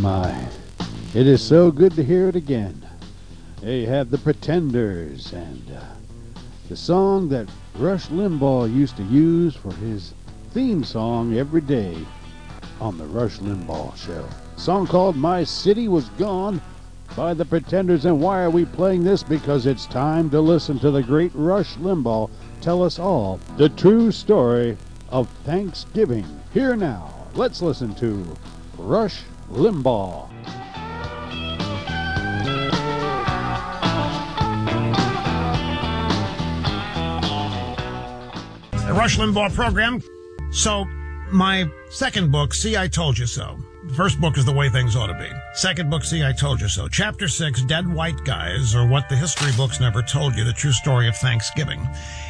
my. It is so good to hear it again. They have the Pretenders and uh, the song that Rush Limbaugh used to use for his theme song every day on the Rush Limbaugh show. A song called My City Was Gone by the Pretenders. And why are we playing this? Because it's time to listen to the great Rush Limbaugh tell us all the true story of Thanksgiving. Here now, let's listen to Rush Limbaugh. Rush Limbaugh program. So, my second book, See, I Told You So. First book is The Way Things Ought to Be. Second book, See, I Told You So. Chapter six, Dead White Guys, or What the History Books Never Told You, the true story of Thanksgiving.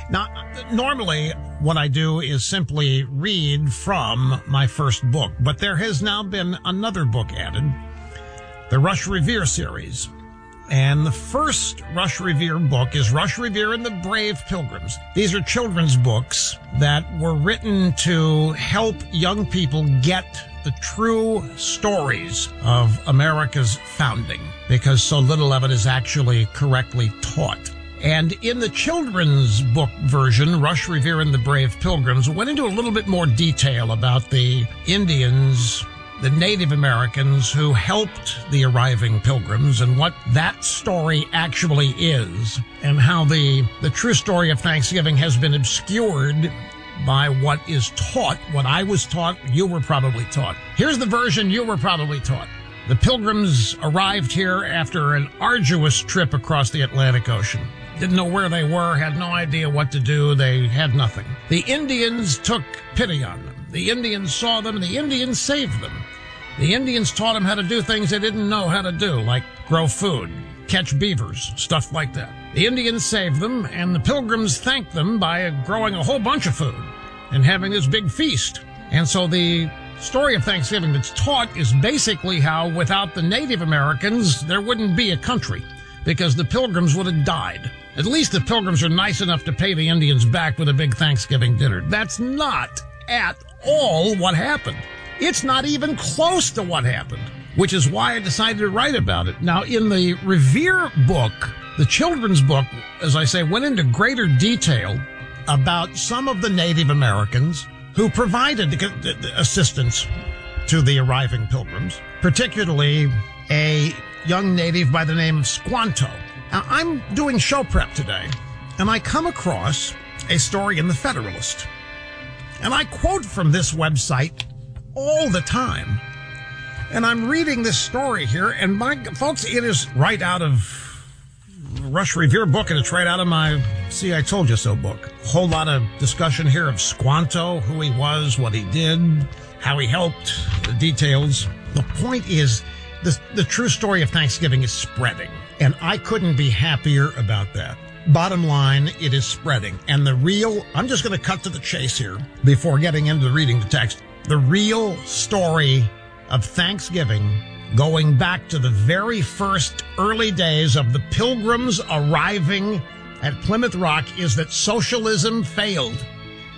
Now, normally what I do is simply read from my first book, but there has now been another book added, the Rush Revere series. And the first Rush Revere book is Rush Revere and the Brave Pilgrims. These are children's books that were written to help young people get the true stories of America's founding because so little of it is actually correctly taught. And in the children's book version, Rush Revere and the Brave Pilgrims went into a little bit more detail about the Indians, the Native Americans who helped the arriving pilgrims and what that story actually is and how the, the true story of Thanksgiving has been obscured by what is taught, what I was taught, you were probably taught. Here's the version you were probably taught. The pilgrims arrived here after an arduous trip across the Atlantic Ocean didn't know where they were, had no idea what to do. They had nothing. The Indians took pity on them. The Indians saw them, the Indians saved them. The Indians taught them how to do things they didn't know how to do, like grow food, catch beavers, stuff like that. The Indians saved them, and the pilgrims thanked them by growing a whole bunch of food and having this big feast. And so the story of Thanksgiving that's taught is basically how without the Native Americans, there wouldn't be a country because the pilgrims would have died. At least the pilgrims are nice enough to pay the Indians back with a big Thanksgiving dinner. That's not at all what happened. It's not even close to what happened, which is why I decided to write about it. Now, in the Revere book, the children's book, as I say, went into greater detail about some of the Native Americans who provided assistance to the arriving pilgrims, particularly a young native by the name of Squanto now, I'm doing show prep today, and I come across a story in the Federalist. And I quote from this website all the time. And I'm reading this story here, and my folks, it is right out of Rush Revere book, and it's right out of my See I Told You So book. Whole lot of discussion here of Squanto, who he was, what he did, how he helped, the details. The point is, the, the true story of Thanksgiving is spreading. And I couldn't be happier about that. Bottom line, it is spreading. And the real, I'm just going to cut to the chase here before getting into reading the text. The real story of Thanksgiving going back to the very first early days of the pilgrims arriving at Plymouth Rock is that socialism failed.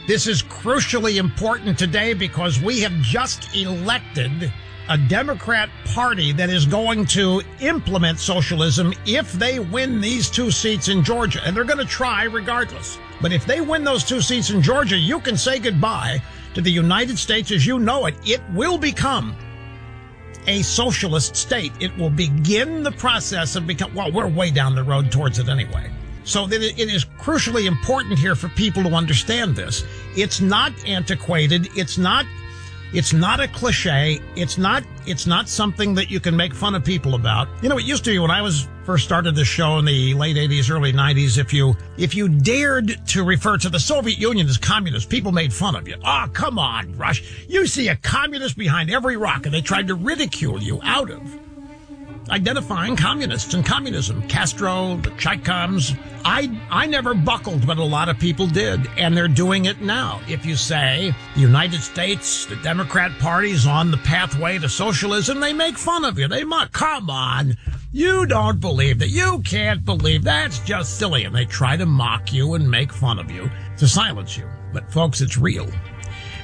This is crucially important today because we have just elected a Democrat Party that is going to implement socialism if they win these two seats in Georgia. And they're going to try regardless. But if they win those two seats in Georgia, you can say goodbye to the United States as you know it. It will become a socialist state. It will begin the process of become, well, we're way down the road towards it anyway. So that it is crucially important here for people to understand this. It's not antiquated. It's not it's not a cliche. It's not, it's not something that you can make fun of people about. You know, it used to be when I was first started this show in the late 80s, early 90s, if you, if you dared to refer to the Soviet Union as communist, people made fun of you. Oh, come on, Rush. You see a communist behind every rock and they tried to ridicule you out of identifying communists and communism. Castro, the ChiComs. I, I never buckled, but a lot of people did, and they're doing it now. If you say the United States, the Democrat Party is on the pathway to socialism, they make fun of you. They mock. Come on. You don't believe that. You can't believe that's just silly. And they try to mock you and make fun of you to silence you. But folks, it's real.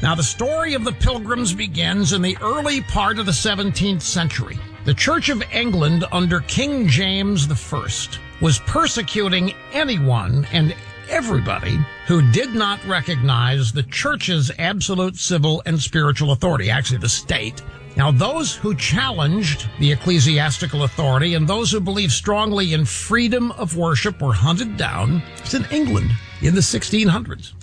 Now, the story of the pilgrims begins in the early part of the 17th century. The Church of England under King James I was persecuting anyone and everybody who did not recognize the church's absolute civil and spiritual authority, actually the state. Now, those who challenged the ecclesiastical authority and those who believed strongly in freedom of worship were hunted down. It's in England in the 1600s.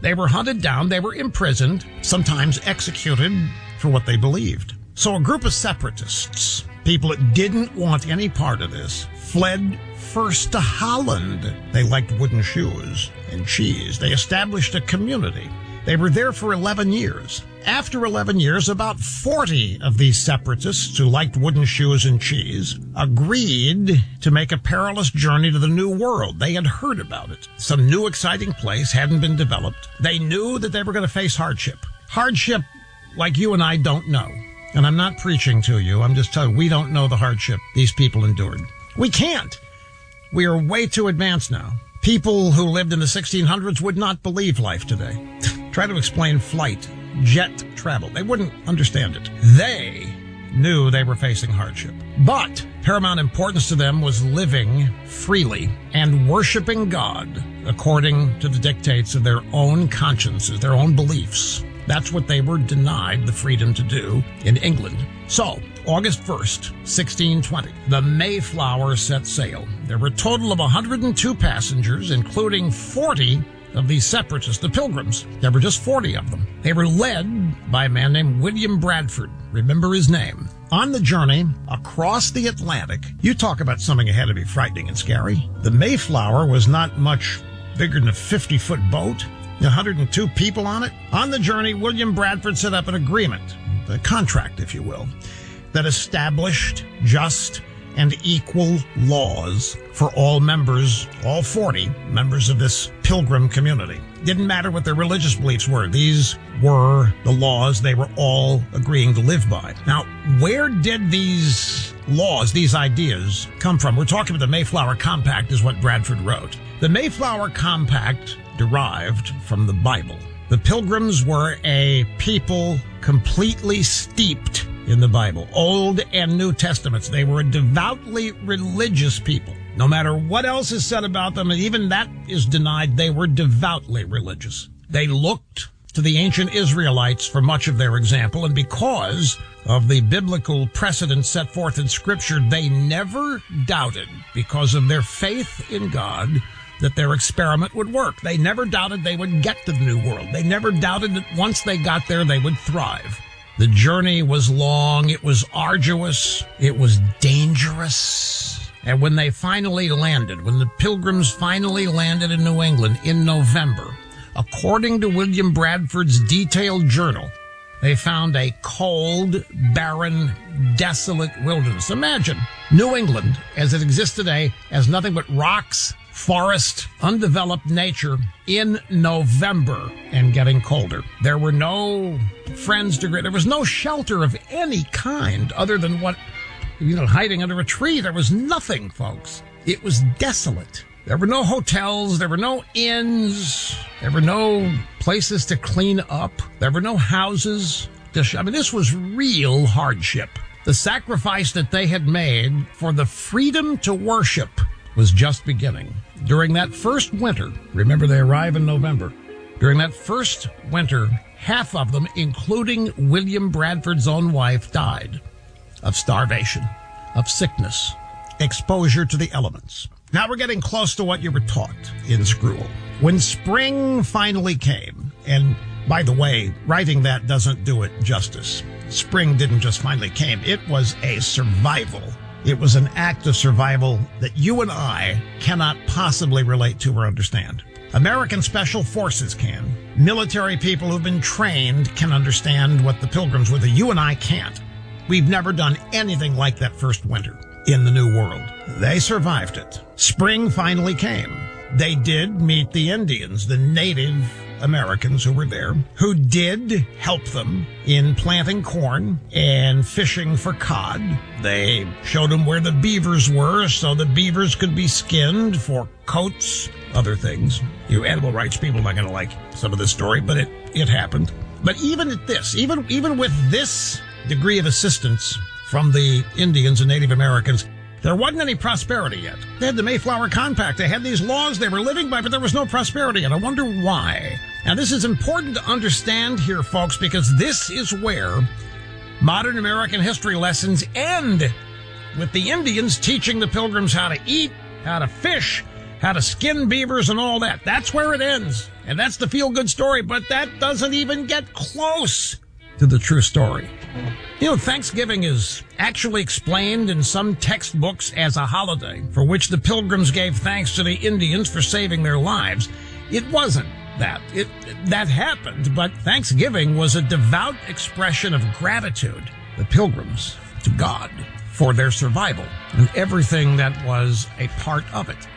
They were hunted down, they were imprisoned, sometimes executed for what they believed. So a group of separatists, people that didn't want any part of this, fled first to Holland. They liked wooden shoes and cheese. They established a community. They were there for 11 years. After 11 years, about 40 of these separatists who liked wooden shoes and cheese agreed to make a perilous journey to the New World. They had heard about it. Some new exciting place hadn't been developed. They knew that they were going to face hardship. Hardship like you and I don't know. And I'm not preaching to you. I'm just telling you, we don't know the hardship these people endured. We can't. We are way too advanced now. People who lived in the 1600s would not believe life today. Try to explain flight, jet travel. They wouldn't understand it. They knew they were facing hardship. But paramount importance to them was living freely and worshiping God according to the dictates of their own consciences, their own beliefs. That's what they were denied the freedom to do in England. So, August 1st, 1620, the Mayflower set sail. There were a total of 102 passengers, including 40 of these separatists, the Pilgrims. There were just 40 of them. They were led by a man named William Bradford. Remember his name. On the journey across the Atlantic, you talk about something had to be frightening and scary. The Mayflower was not much bigger than a 50 foot boat. 102 people on it. On the journey, William Bradford set up an agreement, a contract, if you will, that established just and equal laws for all members, all 40 members of this pilgrim community. Didn't matter what their religious beliefs were. These were the laws they were all agreeing to live by. Now, where did these laws, these ideas come from? We're talking about the Mayflower Compact is what Bradford wrote. The Mayflower Compact derived from the Bible. The pilgrims were a people completely steeped in the Bible, Old and New Testaments. They were a devoutly religious people. No matter what else is said about them, and even that is denied, they were devoutly religious. They looked to the ancient Israelites for much of their example, and because of the biblical precedent set forth in Scripture, they never doubted, because of their faith in God, that their experiment would work. They never doubted they would get to the New World. They never doubted that once they got there, they would thrive. The journey was long, it was arduous, it was dangerous. And when they finally landed, when the pilgrims finally landed in New England in November, according to William Bradford's detailed journal, they found a cold, barren, desolate wilderness. Imagine New England as it exists today as nothing but rocks, forest, undeveloped nature in November and getting colder. There were no friends to greet. There was no shelter of any kind other than what, you know, hiding under a tree. There was nothing, folks. It was desolate. There were no hotels. There were no inns. There were no places to clean up. There were no houses. I mean, this was real hardship. The sacrifice that they had made for the freedom to worship was just beginning. During that first winter, remember they arrive in November, during that first winter, half of them, including William Bradford's own wife, died of starvation, of sickness, exposure to the elements. Now we're getting close to what you were taught in Scruel. When spring finally came, and by the way, writing that doesn't do it justice. Spring didn't just finally came. It was a survival it was an act of survival that you and I cannot possibly relate to or understand. American Special Forces can. Military people who've been trained can understand what the pilgrims were you and I can't. We've never done anything like that first winter in the New World. They survived it. Spring finally came. They did meet the Indians, the native Americans who were there, who did help them in planting corn and fishing for cod. They showed them where the beavers were so the beavers could be skinned for coats, other things. You animal rights people are not going to like some of this story, but it, it happened. But even at this, even even with this degree of assistance from the Indians and Native Americans, there wasn't any prosperity yet. They had the Mayflower Compact. They had these laws they were living by, but there was no prosperity And I wonder why. Now, this is important to understand here, folks, because this is where modern American history lessons end with the Indians teaching the pilgrims how to eat, how to fish, how to skin beavers and all that. That's where it ends. And that's the feel good story, but that doesn't even get close to the true story. You know, Thanksgiving is actually explained in some textbooks as a holiday for which the pilgrims gave thanks to the Indians for saving their lives. It wasn't that. It, that happened, but Thanksgiving was a devout expression of gratitude, the pilgrims, to God for their survival and everything that was a part of it.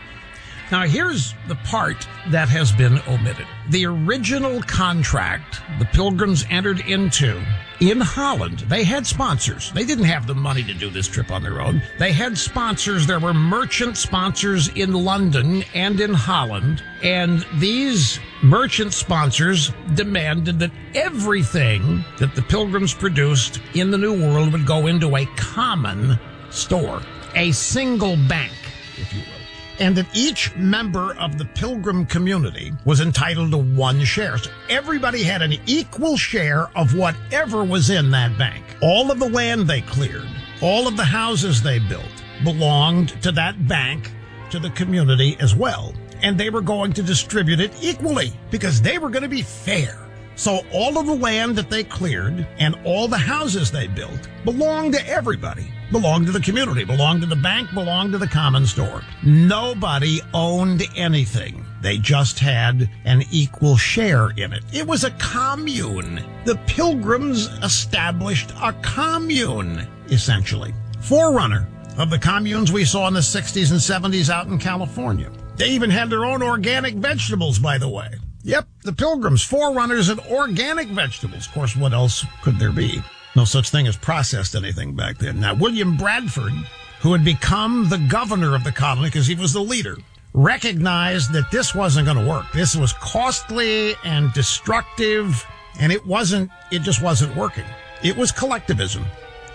Now, here's the part that has been omitted. The original contract the Pilgrims entered into in Holland, they had sponsors. They didn't have the money to do this trip on their own. They had sponsors. There were merchant sponsors in London and in Holland. And these merchant sponsors demanded that everything that the Pilgrims produced in the New World would go into a common store, a single bank, if you will and that each member of the pilgrim community was entitled to one share. So everybody had an equal share of whatever was in that bank. All of the land they cleared, all of the houses they built belonged to that bank, to the community as well. And they were going to distribute it equally because they were going to be fair. So all of the land that they cleared and all the houses they built belonged to everybody, belonged to the community, belonged to the bank, belonged to the common store. Nobody owned anything. They just had an equal share in it. It was a commune. The pilgrims established a commune, essentially. Forerunner of the communes we saw in the 60s and 70s out in California. They even had their own organic vegetables, by the way. Yep, the Pilgrims, forerunners in organic vegetables. Of course, what else could there be? No such thing as processed anything back then. Now, William Bradford, who had become the governor of the colony because he was the leader, recognized that this wasn't going to work. This was costly and destructive, and it wasn't, it just wasn't working. It was collectivism.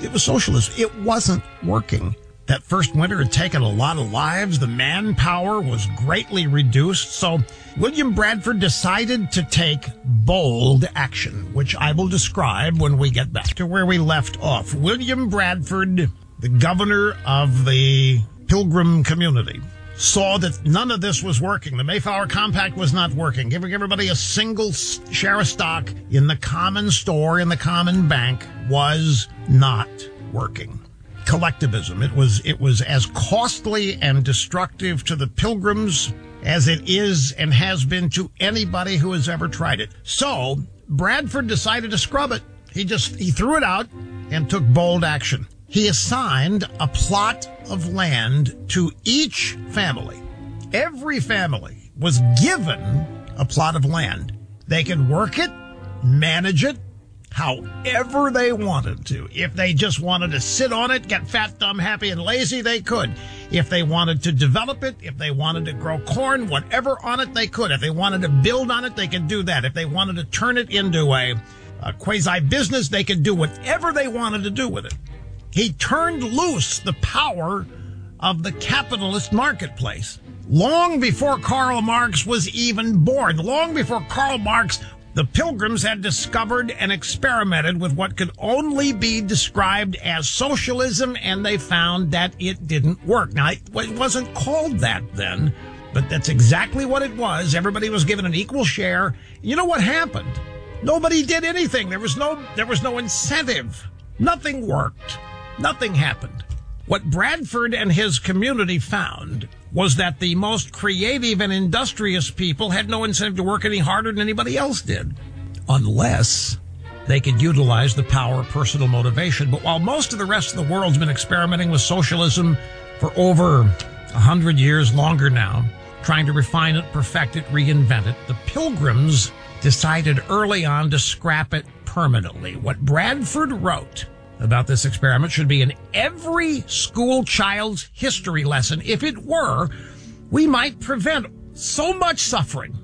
It was socialism. It wasn't working. That first winter had taken a lot of lives. The manpower was greatly reduced. So William Bradford decided to take bold action, which I will describe when we get back to where we left off. William Bradford, the governor of the Pilgrim community, saw that none of this was working. The Mayflower Compact was not working. Giving everybody a single share of stock in the common store, in the common bank, was not working collectivism. It was it was as costly and destructive to the pilgrims as it is and has been to anybody who has ever tried it. So Bradford decided to scrub it. He just he threw it out and took bold action. He assigned a plot of land to each family. Every family was given a plot of land. They could work it, manage it, however they wanted to. If they just wanted to sit on it, get fat, dumb, happy, and lazy, they could. If they wanted to develop it, if they wanted to grow corn, whatever on it, they could. If they wanted to build on it, they could do that. If they wanted to turn it into a, a quasi business, they could do whatever they wanted to do with it. He turned loose the power of the capitalist marketplace. Long before Karl Marx was even born, long before Karl Marx the pilgrims had discovered and experimented with what could only be described as socialism, and they found that it didn't work. Now, it wasn't called that then, but that's exactly what it was. Everybody was given an equal share. You know what happened? Nobody did anything. There was no, there was no incentive. Nothing worked. Nothing happened. What Bradford and his community found was that the most creative and industrious people had no incentive to work any harder than anybody else did, unless they could utilize the power of personal motivation. But while most of the rest of the world's been experimenting with socialism for over a hundred years longer now, trying to refine it, perfect it, reinvent it, the pilgrims decided early on to scrap it permanently. What Bradford wrote about this experiment should be in every school child's history lesson. If it were, we might prevent so much suffering.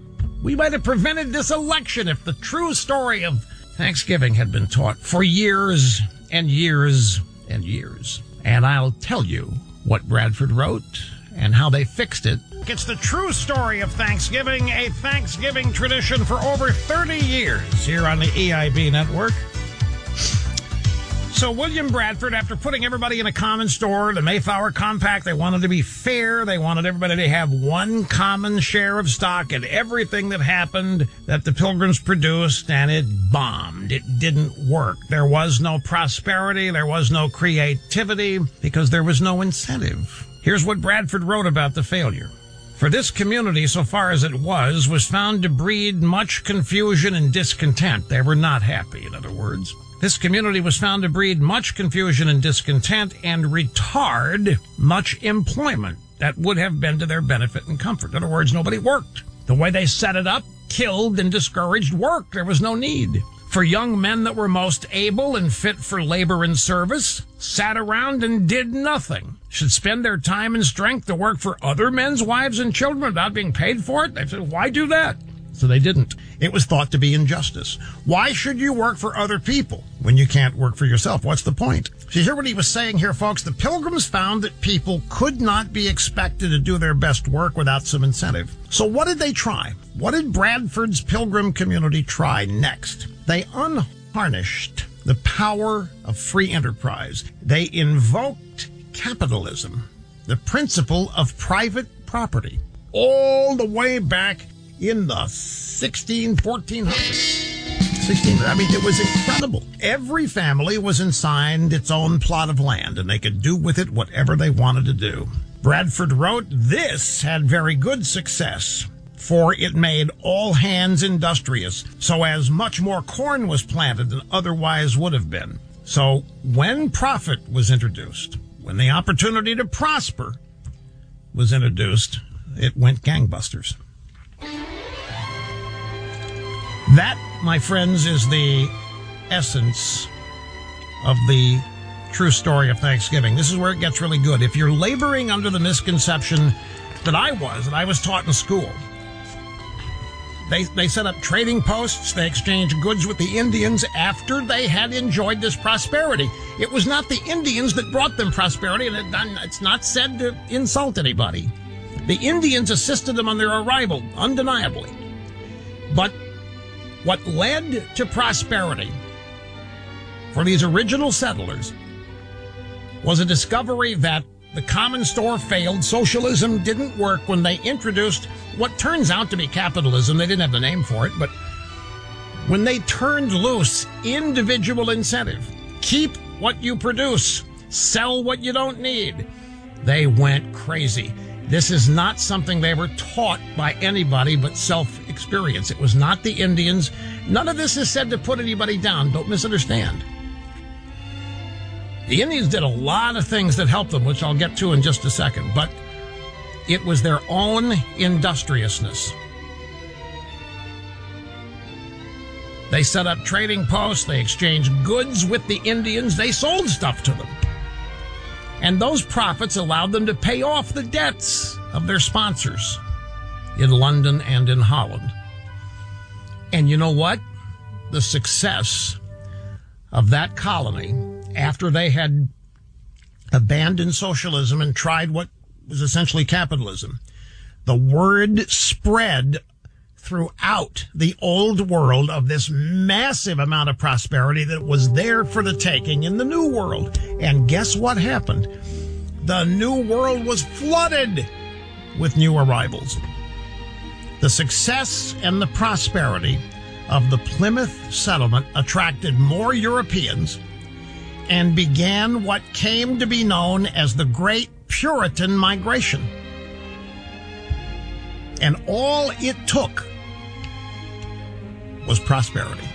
We might have prevented this election if the true story of Thanksgiving had been taught for years and years and years. And I'll tell you what Bradford wrote and how they fixed it. It's the true story of Thanksgiving, a Thanksgiving tradition for over 30 years here on the EIB network. So William Bradford, after putting everybody in a common store, the Mayflower Compact, they wanted to be fair. They wanted everybody to have one common share of stock in everything that happened that the Pilgrims produced, and it bombed. It didn't work. There was no prosperity. There was no creativity because there was no incentive. Here's what Bradford wrote about the failure. For this community, so far as it was, was found to breed much confusion and discontent. They were not happy, in other words. This community was found to breed much confusion and discontent and retard much employment that would have been to their benefit and comfort. In other words, nobody worked. The way they set it up killed and discouraged work. There was no need. For young men that were most able and fit for labor and service, sat around and did nothing. Should spend their time and strength to work for other men's wives and children without being paid for it? They said, why do that? So they didn't. It was thought to be injustice. Why should you work for other people when you can't work for yourself? What's the point? So you hear what he was saying here, folks? The pilgrims found that people could not be expected to do their best work without some incentive. So what did they try? What did Bradford's pilgrim community try next? They unharnessed the power of free enterprise. They invoked capitalism, the principle of private property, all the way back in the 16, 1400s. 16, I mean, it was incredible. Every family was assigned its own plot of land and they could do with it whatever they wanted to do. Bradford wrote, this had very good success for it made all hands industrious, so as much more corn was planted than otherwise would have been. So when profit was introduced, when the opportunity to prosper was introduced, it went gangbusters. That, my friends, is the essence of the true story of Thanksgiving. This is where it gets really good. If you're laboring under the misconception that I was, that I was taught in school, they, they set up trading posts. They exchanged goods with the Indians after they had enjoyed this prosperity. It was not the Indians that brought them prosperity, and it, it's not said to insult anybody. The Indians assisted them on their arrival, undeniably. But what led to prosperity for these original settlers was a discovery that the common store failed. Socialism didn't work when they introduced what turns out to be capitalism. They didn't have the name for it, but when they turned loose individual incentive, keep what you produce, sell what you don't need, they went crazy. This is not something they were taught by anybody but self experience. It was not the Indians. None of this is said to put anybody down. Don't misunderstand. The Indians did a lot of things that helped them, which I'll get to in just a second, but it was their own industriousness. They set up trading posts, they exchanged goods with the Indians, they sold stuff to them. And those profits allowed them to pay off the debts of their sponsors in London and in Holland. And you know what? The success of that colony after they had abandoned socialism and tried what was essentially capitalism, the word spread throughout the old world of this massive amount of prosperity that was there for the taking in the new world. And guess what happened? The new world was flooded with new arrivals. The success and the prosperity of the Plymouth settlement attracted more Europeans and began what came to be known as the Great Puritan Migration. And all it took was prosperity.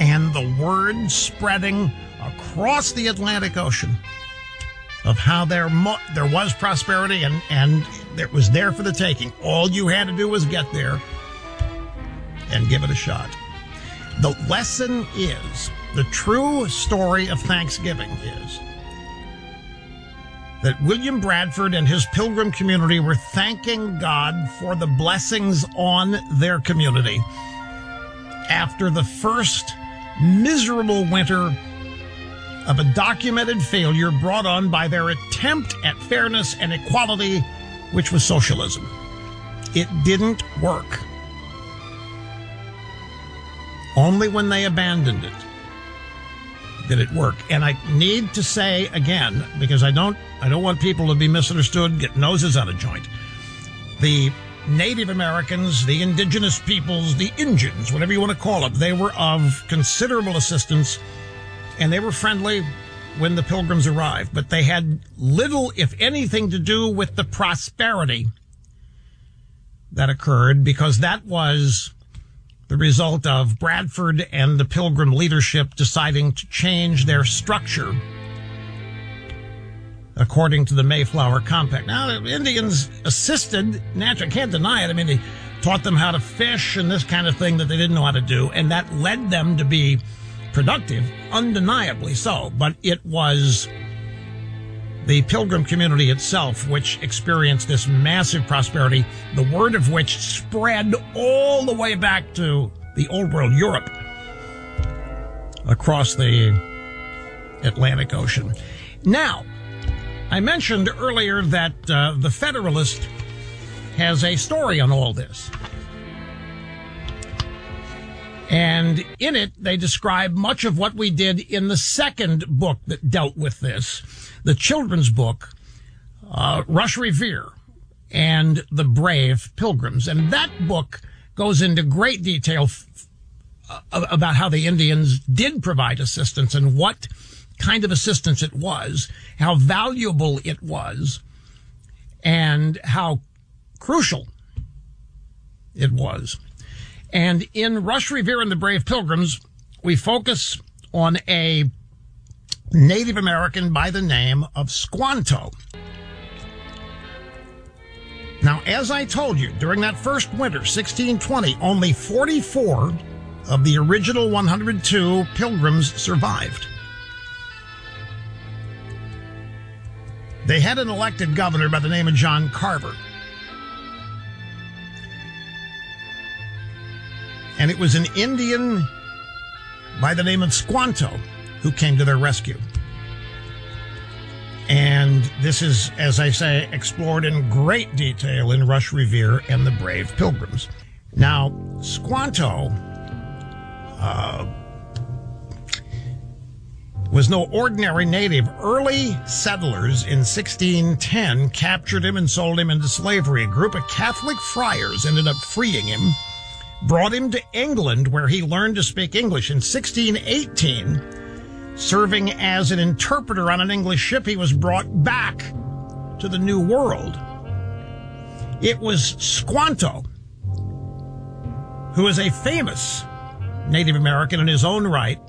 And the word spreading across the Atlantic Ocean of how there mo- there was prosperity and and it was there for the taking. All you had to do was get there and give it a shot. The lesson is the true story of Thanksgiving is that William Bradford and his pilgrim community were thanking God for the blessings on their community after the first miserable winter of a documented failure brought on by their attempt at fairness and equality, which was socialism. It didn't work. Only when they abandoned it did it work. And I need to say again, because I don't I don't want people to be misunderstood, get noses out of joint. The Native Americans, the indigenous peoples, the Indians, whatever you want to call them, they were of considerable assistance and they were friendly when the pilgrims arrived, but they had little, if anything, to do with the prosperity that occurred because that was the result of Bradford and the pilgrim leadership deciding to change their structure according to the Mayflower Compact. Now, the Indians assisted, naturally, can't deny it. I mean, they taught them how to fish and this kind of thing that they didn't know how to do, and that led them to be productive, undeniably so, but it was the pilgrim community itself which experienced this massive prosperity, the word of which spread all the way back to the old world Europe across the Atlantic Ocean. Now, I mentioned earlier that uh, the Federalist has a story on all this. And in it, they describe much of what we did in the second book that dealt with this, the children's book, uh, Rush Revere and the Brave Pilgrims. And that book goes into great detail f- uh, about how the Indians did provide assistance and what kind of assistance it was, how valuable it was, and how crucial it was. And in Rush Revere and the Brave Pilgrims, we focus on a Native American by the name of Squanto. Now, as I told you, during that first winter, 1620, only 44 of the original 102 pilgrims survived. They had an elected governor by the name of John Carver. And it was an Indian by the name of Squanto who came to their rescue. And this is, as I say, explored in great detail in Rush Revere and the Brave Pilgrims. Now, Squanto uh, was no ordinary native. Early settlers in 1610 captured him and sold him into slavery. A group of Catholic friars ended up freeing him brought him to England where he learned to speak English. In 1618, serving as an interpreter on an English ship, he was brought back to the New World. It was Squanto, who is a famous Native American in his own right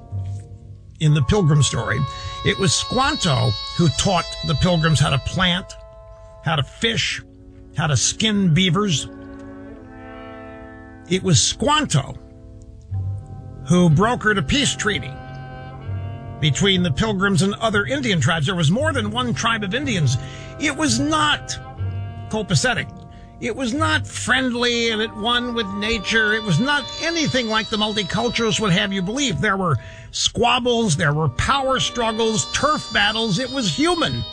in the Pilgrim story. It was Squanto who taught the Pilgrims how to plant, how to fish, how to skin beavers, it was Squanto who brokered a peace treaty between the Pilgrims and other Indian tribes. There was more than one tribe of Indians. It was not copacetic. It was not friendly and at one with nature. It was not anything like the multiculturalists would have you believe. There were squabbles, there were power struggles, turf battles. It was human.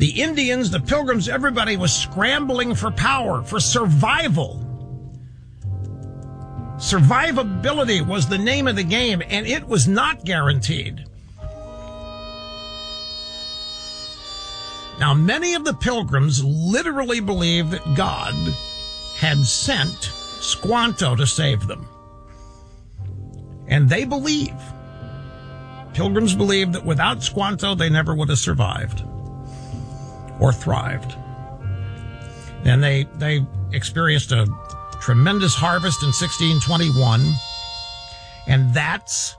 The Indians, the Pilgrims, everybody was scrambling for power, for survival. Survivability was the name of the game, and it was not guaranteed. Now, many of the pilgrims literally believed that God had sent Squanto to save them. And they believe, pilgrims believe that without Squanto, they never would have survived or thrived. And they, they experienced a tremendous harvest in 1621. And that's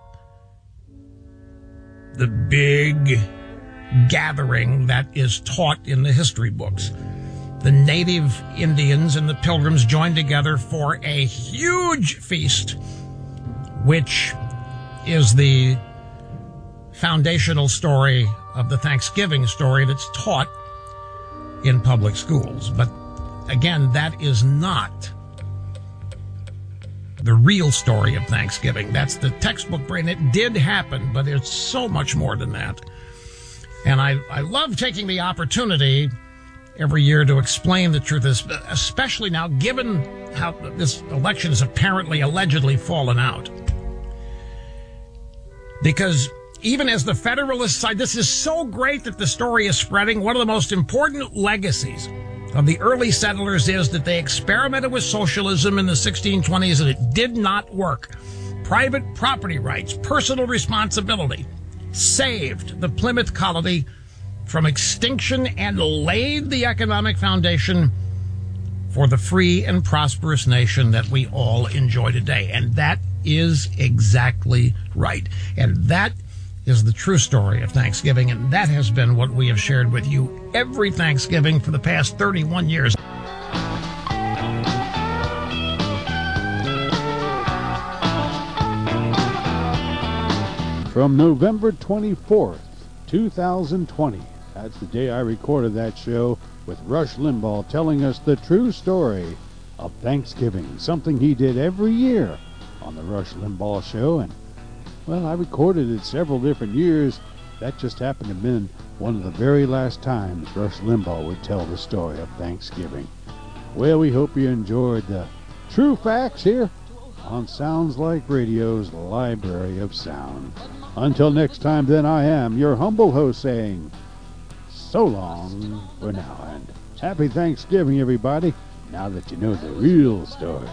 the big gathering that is taught in the history books. The native Indians and the pilgrims joined together for a huge feast, which is the foundational story of the Thanksgiving story that's taught in public schools. But again, that is not the real story of Thanksgiving. That's the textbook brain. It did happen, but it's so much more than that. And I, I love taking the opportunity every year to explain the truth, especially now given how this election has apparently allegedly fallen out. Because even as the Federalist side, this is so great that the story is spreading. One of the most important legacies of the early settlers is that they experimented with socialism in the 1620s and it did not work. Private property rights, personal responsibility saved the Plymouth colony from extinction and laid the economic foundation for the free and prosperous nation that we all enjoy today. And that is exactly right. And that is the true story of Thanksgiving, and that has been what we have shared with you every Thanksgiving for the past 31 years. From November 24th, 2020, that's the day I recorded that show with Rush Limbaugh telling us the true story of Thanksgiving, something he did every year on the Rush Limbaugh Show, and well, I recorded it several different years. That just happened to have been one of the very last times Rush Limbaugh would tell the story of Thanksgiving. Well, we hope you enjoyed the true facts here on Sounds Like Radio's Library of Sound. Until next time, then, I am your humble host saying so long for now and happy Thanksgiving, everybody, now that you know the real story.